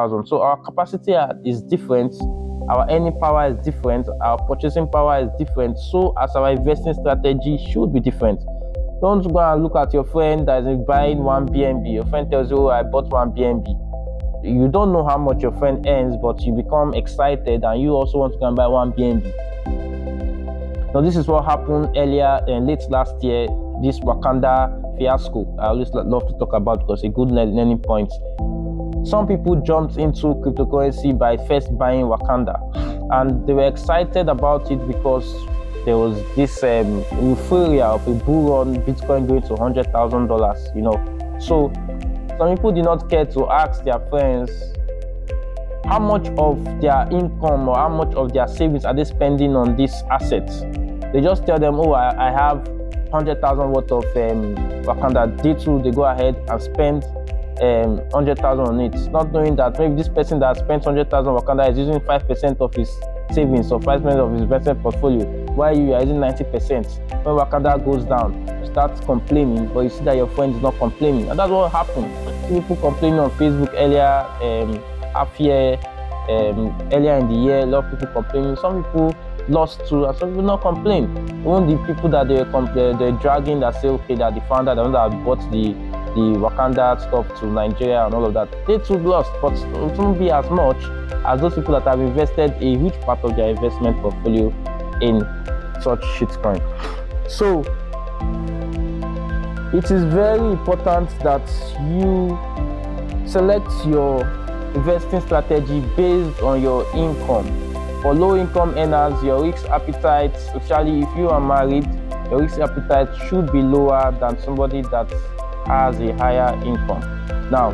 So our capacity is different, our earning power is different, our purchasing power is different. So as our investing strategy should be different. Don't go and look at your friend that is buying one BNB. Your friend tells you, oh, I bought one BNB. You don't know how much your friend earns, but you become excited and you also want to go and buy one BNB. Now, this is what happened earlier and late last year, this Wakanda fiasco. I always love to talk about because a good learning point. Some people jumped into cryptocurrency by first buying Wakanda, and they were excited about it because there was this um, euphoria of a bull run, Bitcoin going to hundred thousand dollars. You know, so some people did not care to ask their friends how much of their income or how much of their savings are they spending on these assets. They just tell them, "Oh, I, I have hundred thousand worth of um, Wakanda." They too, they go ahead and spend um, 100,000 on it, not knowing that maybe this person that spent 100,000 Wakanda is using 5% of his savings or 5% of his investment portfolio, while you are using 90%. When Wakanda goes down, you start complaining, but you see that your friend is not complaining. And that's what happened. People complaining on Facebook earlier, um, half year, um, earlier in the year, a lot of people complaining. Some people lost too, and some people not complain. Even the people that they were they're dragging that say, okay, that the founder, the one that bought the the Wakanda stuff to Nigeria and all of that, they too lost, but it won't be as much as those people that have invested a huge part of their investment portfolio in such shitcoin. So it is very important that you select your investing strategy based on your income. For low income earners, your risk appetite, especially if you are married, your risk appetite should be lower than somebody that has a higher income.